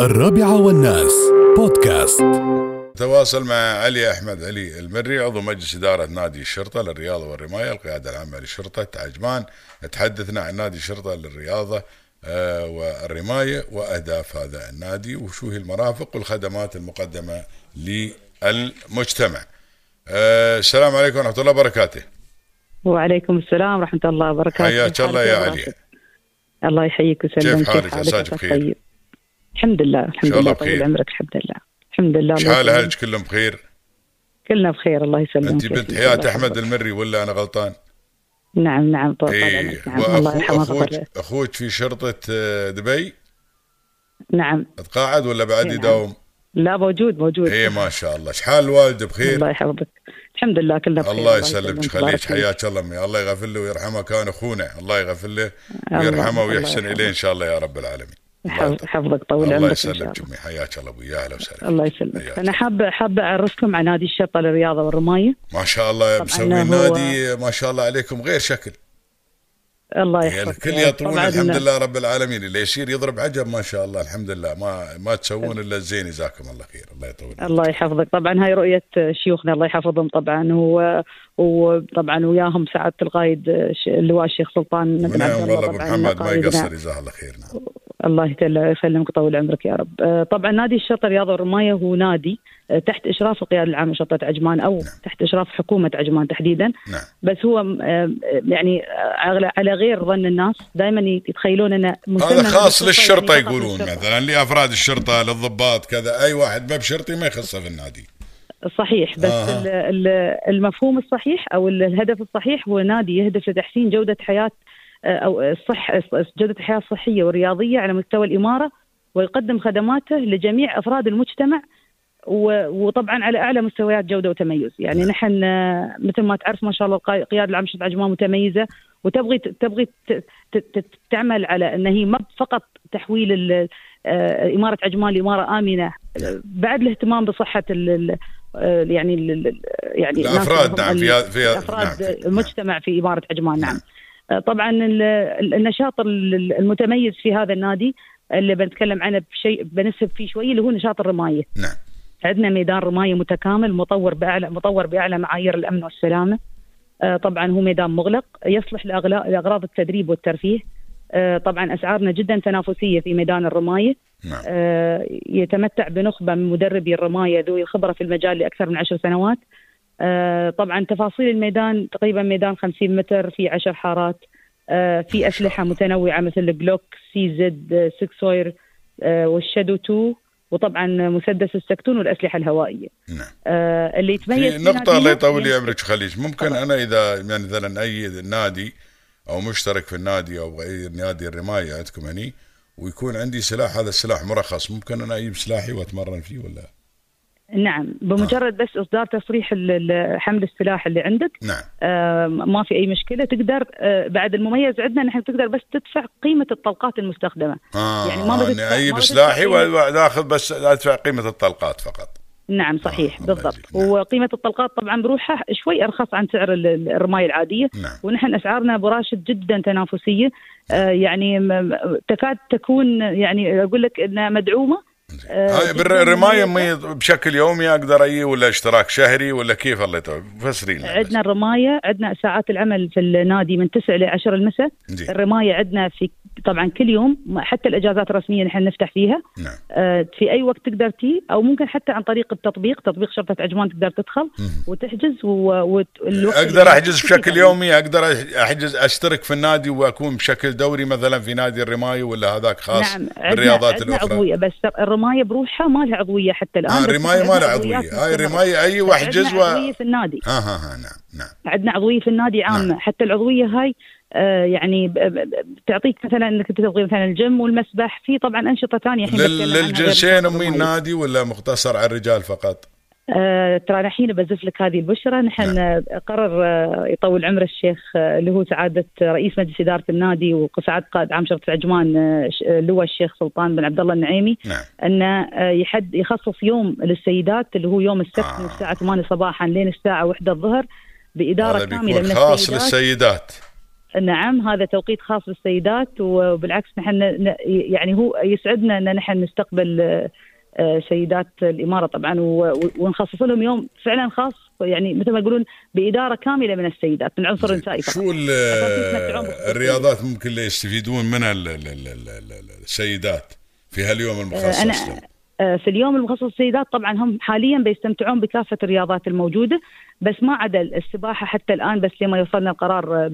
الرابعة والناس بودكاست تواصل مع علي أحمد علي المري عضو مجلس إدارة نادي الشرطة للرياضة والرماية القيادة العامة لشرطه عجمان تحدثنا عن نادي الشرطة للرياضة آه، والرماية وأهداف هذا النادي وشو هي المرافق والخدمات المقدمة للمجتمع. آه، السلام عليكم ورحمة الله وبركاته. وعليكم السلام ورحمة الله وبركاته حياك الله يا علي. الله يحييك ويسلمك كيف حالك؟ عساك عساك بخير؟ طيب الحمد لله الحمد لله. طول عمرك الحمد لله الحمد لله إيش الله حال يسلمك. اهلك كلهم بخير؟ كلنا بخير الله يسلمك أنت بنت. حياة أحمد. المري ولا أنا غلطان؟ نعم نعم طول إيه عمرك نعم الله يرحمه ويغفر أخوك في شرطة آه، دبي نعم تقاعد ولا بعد إيه نعم. يداوم؟ لا موجود موجود اي ما شاء الله شحال الوالد بخير؟ الله يحفظك الحمد لله كلنا بخير الله يسلمك خليك. حياك الله أمي. الله يغفر له ويرحمه كان أخونا الله يغفر له ويرحمه ويحسن. إليه إن شاء الله يا رب العالمين الله يحفظك طول الله عمرك شاء يسلمك الله. امي حياك الله أبوي يا أهلا وسهلا الله. يسلمك. أنا حابه حابه اعرفكم عن نادي الشرطه للرياضة والرماية ما شاء الله مسوي نادي ما شاء الله عليكم غير شكل الله يحفظك الكل يطرون الحمد لله رب العالمين. اللي يصير يضرب عجب ما شاء الله الحمد لله. ما ما تسوون إلا الزين جزاكم الله خير. الله يطول. الله يحفظك. طبعا هاي رؤية شيوخنا الله يحفظهم طبعا و... وطبعا وياهم سعادة القائد اللواء الشيخ سلطان بن عبد الله والله ابو محمد ما. يقصر جزاه الله خير. نعم. الله يسلمك ويطول عمرك يا رب. آه، طبعا نادي الشرطة الرياضة والرماية هو نادي آه، تحت إشراف القيادة العامة لشرطة عجمان أو تحت إشراف حكومة عجمان تحديدا. نعم. بس هو آه، يعني على على غير ظن الناس دائما يتخيلون مسمى هذا خاص يعني فقط يقولون للشرطة. مثلا لأفراد الشرطة للضباط كذا أي واحد ما بشرطي ما يخصه في النادي صحيح بس آه. ال- ال- المفهوم الصحيح أو ال- الهدف الصحيح هو نادي يهدف لتحسين جودة حياة آه، أو الصح جودة الحياة الصحيه والرياضيه على مستوى الإمارة ويقدم خدماته لجميع أفراد المجتمع وطبعا على أعلى مستويات جودة وتميز، يعني نعم. نحن آه، مثل ما تعرف ما شاء الله القياده العامه لشرطه عجمان متميزة وتبغي تبغي تعمل على أن هي ما فقط تحويل آه، إمارة عجمان لاماره آمنة. بعد الاهتمام بصحة ال- ال- آه، يعني ال- ال- يعني الأفراد نعم في في نعم، في- المجتمع في إمارة عجمان نعم. نعم. آه، طبعا ال- ال- النشاط ال- المتميز في هذا النادي اللي بنتكلم عنه بشيء بنسب فيه شوي اللي هو نشاط الرماية. نعم. عندنا ميدان رماية متكامل مطور باعلى مطور بأعلى معايير الأمن والسلامة. طبعا هو ميدان مغلق يصلح لأغراض التدريب والترفيه. آه، طبعا أسعارنا جدا تنافسية في ميدان الرماية. نعم. آه، يتمتع بنخبة من مدربي الرماية ذوي الخبرة في المجال لأكثر من عشر سنوات. آه، طبعا تفاصيل الميدان تقريبا ميدان 50 متر في عشر حارات. آه، في أسلحة متنوعة مثل ال Glock CZ آه، SIG Sauer آه، وال Shadow 2 وطبعا مسدس السكتون والأسلحة الهوائية. نعم. آه، اللي يتميز في نقطة الله يطول لي عمرك ويخليك ممكن أنا إذا يعني مثلا أي نادي أو مشترك في النادي أو أي نادي الرماية عندكم هني ويكون عندي سلاح هذا السلاح مرخص ممكن أنا أجيب سلاحي وأتمرن فيه ولا؟ نعم بمجرد بس إصدار تصريح حمل السلاح اللي عندك نعم. آه، ما في أي مشكلة. تقدر آه، بعد المميز عندنا نحن تقدر بس تدفع قيمة الطلقات المستخدمة. آه يعني ما بدك- ما بدك سلاحي وآخذ بس أدفع قيمة الطلقات فقط. نعم صحيح آه، بالضبط. نعم. وقيمة الطلقات طبعا بروحها شوي أرخص عن سعر ال- ال- الرماية العادية. نعم. ونحن أسعارنا براشد جدا تنافسية. آه، يعني م- م- تكاد تكون يعني أقول لك إنها مدعومة آه، هاي بالرماية مميزة. مي بشكل يومي أقدر أجي ولا اشتراك شهري ولا كيف الله يطول فسري لنا بس. عندنا الرمايه عندنا ساعات العمل في النادي من 9 ل 10 المساء. الرماية عندنا في طبعا كل يوم حتى الإجازات الرسميه نحن نفتح فيها نعم آه، في أي وقت تقدر تي أو ممكن حتى عن طريق التطبيق تطبيق شرطة عجمان تقدر تدخل وتحجز و... والوقت أقدر أحجز بشكل. يومي أقدر أحجز أشترك في النادي وأكون بشكل دوري مثلا في نادي الرماية ولا هذاك خاص نعم عندنا بالرياضات عندنا الأخرى عضويه بس الرماية بروحها ما لها عضوية حتى الآن آه الرمايه ما لها عضوية هاي. الرمايه أي بس واحجز عندنا و عضوية في النادي ها ها ها نعم نعم عندنا عضوية في النادي عامة نعم. حتى العضوية هاي آه، يعني تعطيك مثلا إنك تبغي مثلا الجيم والمسبح في طبعا أنشطة ثانية الحين للجنسين امي. النادي ولا مقتصر على الرجال فقط؟ آه، ترى الحين بزف لك هذه البشرة نحن آه، قرر آه، يطول عمر الشيخ آه، اللي هو سعادة رئيس مجلس إدارة النادي وسعادة قائد عام شرطة عجمان آه، آه، اللواء الشيخ سلطان بن عبد الله النعيمي نعم. أنه آه، يحد يخصص يوم للسيدات اللي هو يوم السبت آه. من الساعة 8 صباحا لين الساعة 1 الظهر بإدارة كاملة من خاص السيدات. للسيدات. نعم هذا توقيت خاص بالسيدات وبالعكس نحن يعني هو يسعدنا إن نحن نستقبل آه، آه، سيدات الإمارة طبعا ونخصص لهم يوم فعلا خاص يعني مثل ما يقولون بإدارة كاملة من السيدات من عنصر النسائي. شو. الرياضات ممكن اللي يستفيدون منها ال- ال- ال- ال- ال- السيدات في هاليوم المخصص أنا لهم؟ آه، في اليوم المخصص للسيدات طبعا هم حاليا بيستمتعون بكافة الرياضات الموجودة بس ما عدا السباحة حتى الآن بس لما يوصلنا القرار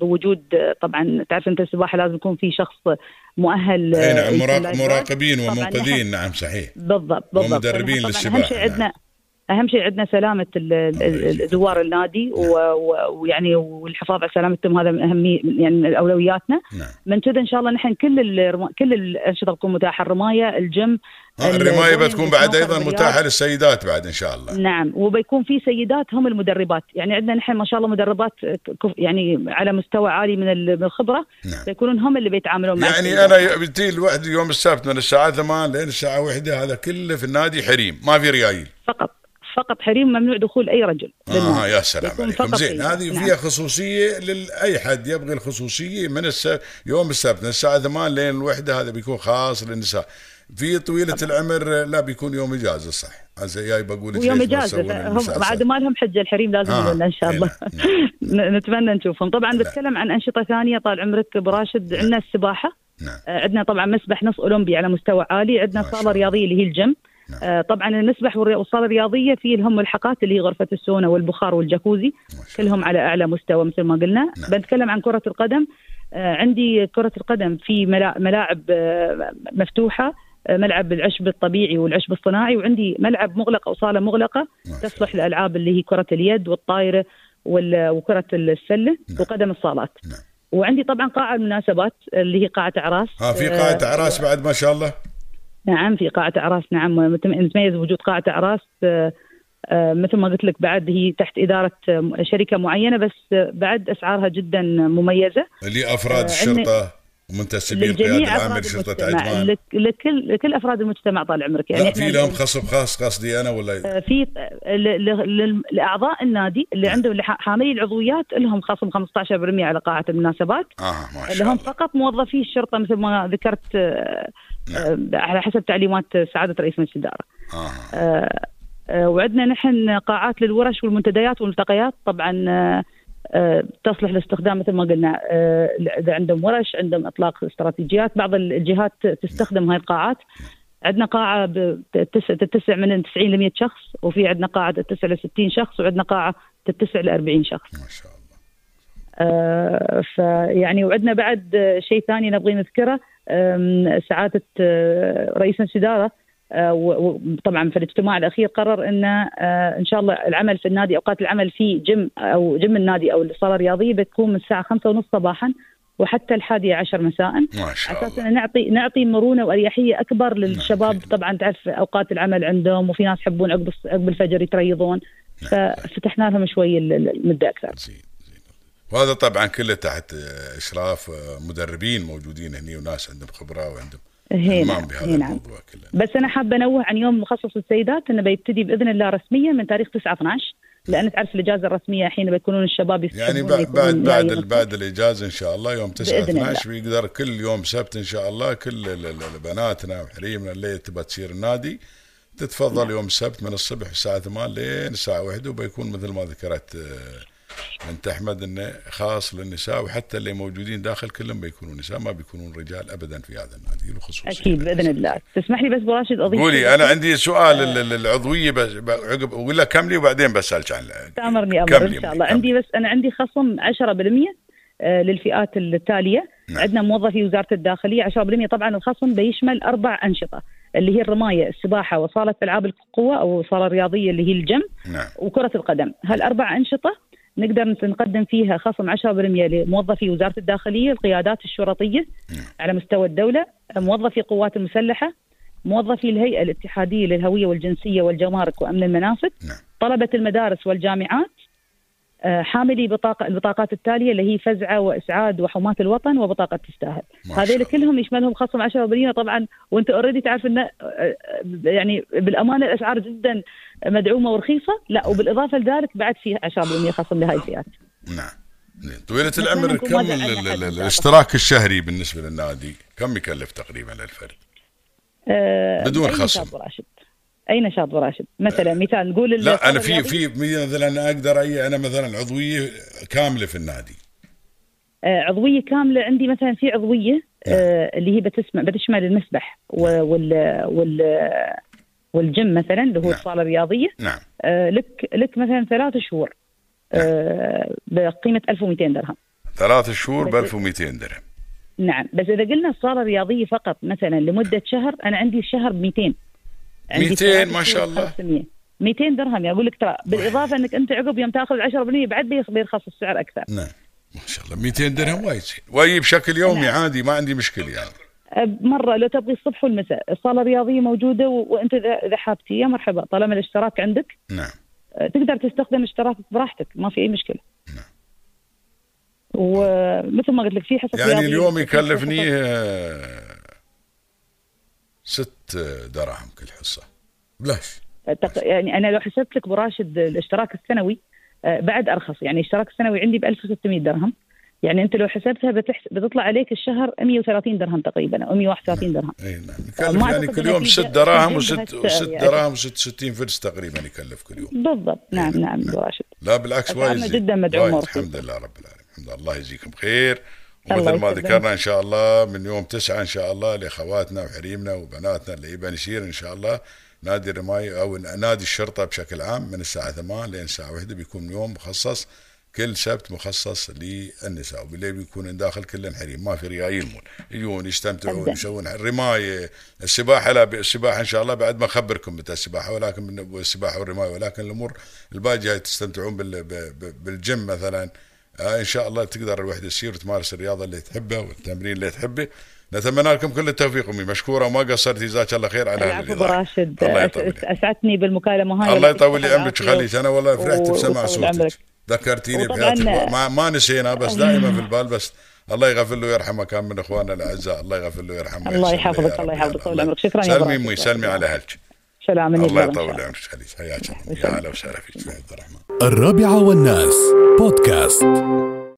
بوجود آه، طبعا تعرف أنت السباحة لازم يكون في شخص مؤهل آه، نعم life مراقبين ومنقذين. نعم صحيح. بالضبط بالضبط. ومدربين طبعاً للسباحة، اهم شيء نعم. أهم شيء عندنا سلامة ال- زوار النادي ويعني والحفاظ على سلامتهم هذا من أهمية يعني من أولوياتنا. نعم. من كذا إن شاء الله نحن كل الرما... كل الأنشطة بتكون متاحة الرماية الجيم آه، البولينج، بتكون بعد أيضا. متاحة للسيدات بعد إن شاء الله. نعم. وبيكون في سيدات هم المدربات. يعني عندنا نحن ما شاء الله مدربات كف- يعني على مستوى عالي من ال- من الخبرة. نعم. بيكونون هم اللي بيتعاملون مع يعني السيدات. أنا بتي الوحدة يوم السبت من الساعة 8 لين الساعة 1 هذا كله في النادي حريم ما في ريايل. فقط. فقط حريم ممنوع دخول أي رجل. آه. يا سلام عليكم. زين. هذه نعم. فيها خصوصيه لاي حد يبغي الخصوصية من الس... يوم السبت من الساعة 8 لين الوحده هذا بيكون خاص للنساء. في طويلة العمر لا بيكون يوم إجازة صح؟ هسه جاي بقول لك ما إجازة. هم؟ بعد ما لهم حجه الحريم لازم آه، إن شاء إي الله. نعم، ن- نتمنى نشوفهم. طبعا بتكلم عن أنشطة ثانية طال عمرك ابو راشد عندنا السباحة. نعم. عندنا طبعا مسبح نص أولمبي على مستوى عالي. عندنا صالة. رياضية اللي هي الجيم. نعم. آه، طبعا المسبح والصاله الرياضية في لهم ملحقات اللي هي غرفة السونا والبخار والجاكوزي. كلهم على أعلى مستوى مثل ما قلنا نعم. بنتكلم عن كرة القدم آه، عندي كرة القدم في ملا- ملاعب آه، مفتوحة ملعب العشب الطبيعي والعشب الصناعي وعندي ملعب مغلق أو صالة مغلقة تصلح للالعاب اللي هي كرة اليد والطايرة وال- وكرة السلة نعم. وقدم الصالات نعم. وعندي طبعا قاعة المناسبات اللي هي قاعة اعراس ها في قاعة اعراس بعد ما شاء الله نعم في قاعة أعراس نعم نتميز بوجود قاعة أعراس آه، آه، مثل ما قلت لك بعد هي تحت إدارة آه، شركة معينة بس بعد أسعارها جدا مميزة. اللي افراد أفراد لشرطه المجتمع. عجمان لك- لكل لكل أفراد المجتمع طال عمرك يعني لا في لهم خصم خاص قصدي أنا ولا؟ آه، في آه، ل- ل- ل- لأعضاء النادي اللي عندهم اللي ح- حاملي العضويات لهم خصم 15% على قاعة المناسبات. آه ما اللي شاء هم الله. فقط موظفي الشرطة مثل ما ذكرت آه، آه، على حسب تعليمات سعادة رئيس مجلس الإدارة. آه، آه، وعندنا نحن قاعات للورش والمنتديات والملتقيات طبعا تصلح لاستخدام مثل ما قلنا آه، إذا عندهم ورش عندهم إطلاق استراتيجيات بعض الجهات تستخدم هاي القاعات. عندنا قاعة ب- تتسع من 90 ل 100 شخص وفي عندنا قاعة تتسع ل 60 شخص وعندنا قاعة تتسع ل 40 شخص. ما شاء الله. آه، فيعني وعندنا بعد شيء ثاني نبغي نذكره آم، سعادة آه، رئيس و- وطبعا في الاجتماع الأخير قرر ان آه، إن شاء الله العمل في النادي أوقات العمل في جيم أو جيم النادي أو الصاله الرياضيه بتكون من الساعة خمسة ونص صباحا وحتى الحادية عشر مساء. ما شاء الله. نعطي نعطي مرونة وأريحية أكبر للشباب. أكيد. طبعا تعرف أوقات العمل عندهم وفي ناس يحبون عقب عقب الفجر يتريضون. ففتحنا لهم شوي ال- ال- المدة أكثر. زين زين. وهذا طبعا كله تحت آه، إشراف آه، مدربين موجودين هني وناس عندهم خبرة وعندهم هنا كله بس أنا حابة أنوه عن يوم مخصص للسيدات إنه بيبتدي بإذن الله رسميا من تاريخ 9 12 لأن تعرف الإجازة الرسمية الحين بيكونون الشباب يعني بعد بعد بعد. بعد الإجازة إن شاء الله يوم 9 بإذن الله. 12 بيقدر كل يوم سبت إن شاء الله كل بناتنا وحريمنا اللي تبى تصير النادي تتفضل يوم السبت من الصبح الساعة 8 لين الساعة 1 وبيكون مثل ما ذكرت آه، بنت أحمد انه خاص للنساء وحتى اللي موجودين داخل كلهم بيكونوا نساء ما بيكونون رجال ابدا في هذا النادي له خصوصيه أكيد بإذن الله. تسمح لي بس ابو راشد أضيف قولي أنا عندي سؤال ال- ال- العضويه بس ب- عقب ولا كملي وبعدين بسألك عن تأمرني أمر كملي. إن شاء الله. عندي بس أنا عندي خصم 10% آه، للفئات التالية. نعم. عندنا موظفي وزارة الداخلية 10% طبعا الخصم بيشمل أربع أنشطة اللي هي الرماية السباحة وصالة ألعاب القوة أو الصاله الرياضيه اللي هي الجيم نعم. وكرة القدم. هالأربع أنشطة نقدر نقدم فيها خصم 10% لموظفي وزارة الداخلية القيادات الشرطية نعم. على مستوى الدولة موظفي القوات المسلحة موظفي الهيئة الاتحادية للهوية والجنسية والجمارك وأمن المنافذ نعم طلبة المدارس والجامعات حاملي بطاقة البطاقات التالية اللي هي فزعة وإسعاد وحماة الوطن وبطاقة تستاهل. هذول. كلهم يشملهم خصم 10% طبعا وأنت اوريدي تعرف إن آه، يعني بالأمانة الأسعار جدا مدعومة ورخيصة. لا وبالإضافة لذلك بعد في 10% خصم لهاي الفئات. نعم. طويلة نكون كم. الاشتراك الشهري بالنسبة للنادي كم يكلف تقريبا للفرد؟ آه، بدون خصم. اي نشاط وراشد مثلا مثال نقول لا أنا في الرياضية، في مثلا أقدر اي أنا مثلا عضوية كاملة في النادي. آه، عضوية كاملة عندي مثلا في عضوية نعم. آه، اللي هي بتسمع بتشمل المسبح و- وال وال والجيم مثلا اللي هو نعم. الصالة الرياضية. نعم. آه، لك لك مثلا ثلاث شهور آه، بقيمة 1200 درهم. ثلاث شهور ب بس- 1200 درهم. نعم. بس إذا قلنا الصالة الرياضية فقط مثلا لمدة شهر أنا عندي الشهر ب 200 عندي 200 ثلاث ما شاء الله. 500 200 درهم أقول لك ترى. بالإضافة إنك أنت عقب يوم تأخذ 10% بعد بيرخص السعر أكثر. نعم. ما شاء الله. 200 درهم وايد زين واجي بشكل يومي نعم. عادي ما عندي مشكلة يعني. مرة لو تبغي الصبح والمساء الصالة الرياضية موجودة و... وأنت اذا حابتي. يا مرحبا طالما الاشتراك عندك. نعم. أه، تقدر تستخدم اشتراكك براحتك ما في أي مشكلة. نعم. ومثل ما قلت لك في حصص يعني اليوم يكلفني آه، ست دراهم كل حصة. بلاش يعني أنا لو حسبت لك براشد الاشتراك السنوي أه، بعد أرخص. يعني الاشتراك السنوي عندي ب 1600 درهم. يعني أنت لو حسبتها بتحس... بتطلع عليك الشهر 130 درهم تقريبا أو 131 درهم. اي نعم. يعني كل يوم في ست جا- دراهم في وست جهة وست يعني. دراهم وست 60 فلس تقريبا يكلف كل يوم. بالضبط. نعم نعم براشد لا بالعكس وايد. جداً. ورخيصة. الحمد لله رب العالمين. الحمد لله. الله يجزيكم خير. ومثل ما. ذكرنا إن شاء الله من يوم تسعة إن شاء الله لأخواتنا وحريمنا وبناتنا اللي يبان يصير إن شاء الله. نادي الرماية أو نادي الشرطة بشكل عام من الساعة 8 لين الساعة 1 بيكون يوم مخصص كل سبت مخصص للنساء. وبالليل بيكون داخل كل حريم ما في رياء يلمون. يجون يستمتعون. يسوون الرماية. السباحة لا السباحة إن شاء الله بعد ما أخبركم متى السباحة ولكن السباحة والرماية ولكن الأمور الباقية تستمتعون بالجيم مثلا. آه إن شاء الله تقدر الوحده تسير وتمارس الرياضة اللي تحبها والتمرين اللي تحبه. نتمنى لكم كل التوفيق أمي. مشكورة وما قصرتي جزاك الله خير على العفو عمرك. أسعدتني بالمكالمة هاي. الله يطول لي عمرك والعافية. خليك أنا والله فرحت بسمع. صوتك. ذكرتيني بحياتك. ما, ما نسينا بس دائما في البال بس الله يغفر له ويرحمه. كان من إخواننا الأعزاء. الله يغفر له ويرحمه. الله يحفظك، الله يحفظك. طول. عمرك. شكراً يا سلمي. أمي سلمي على أهلك. سلام الله يطول. عمرك خليك. حياك الله. يا هلا وسهلا فيك. عبد الرحمن. الرابعة والناس بودكاست.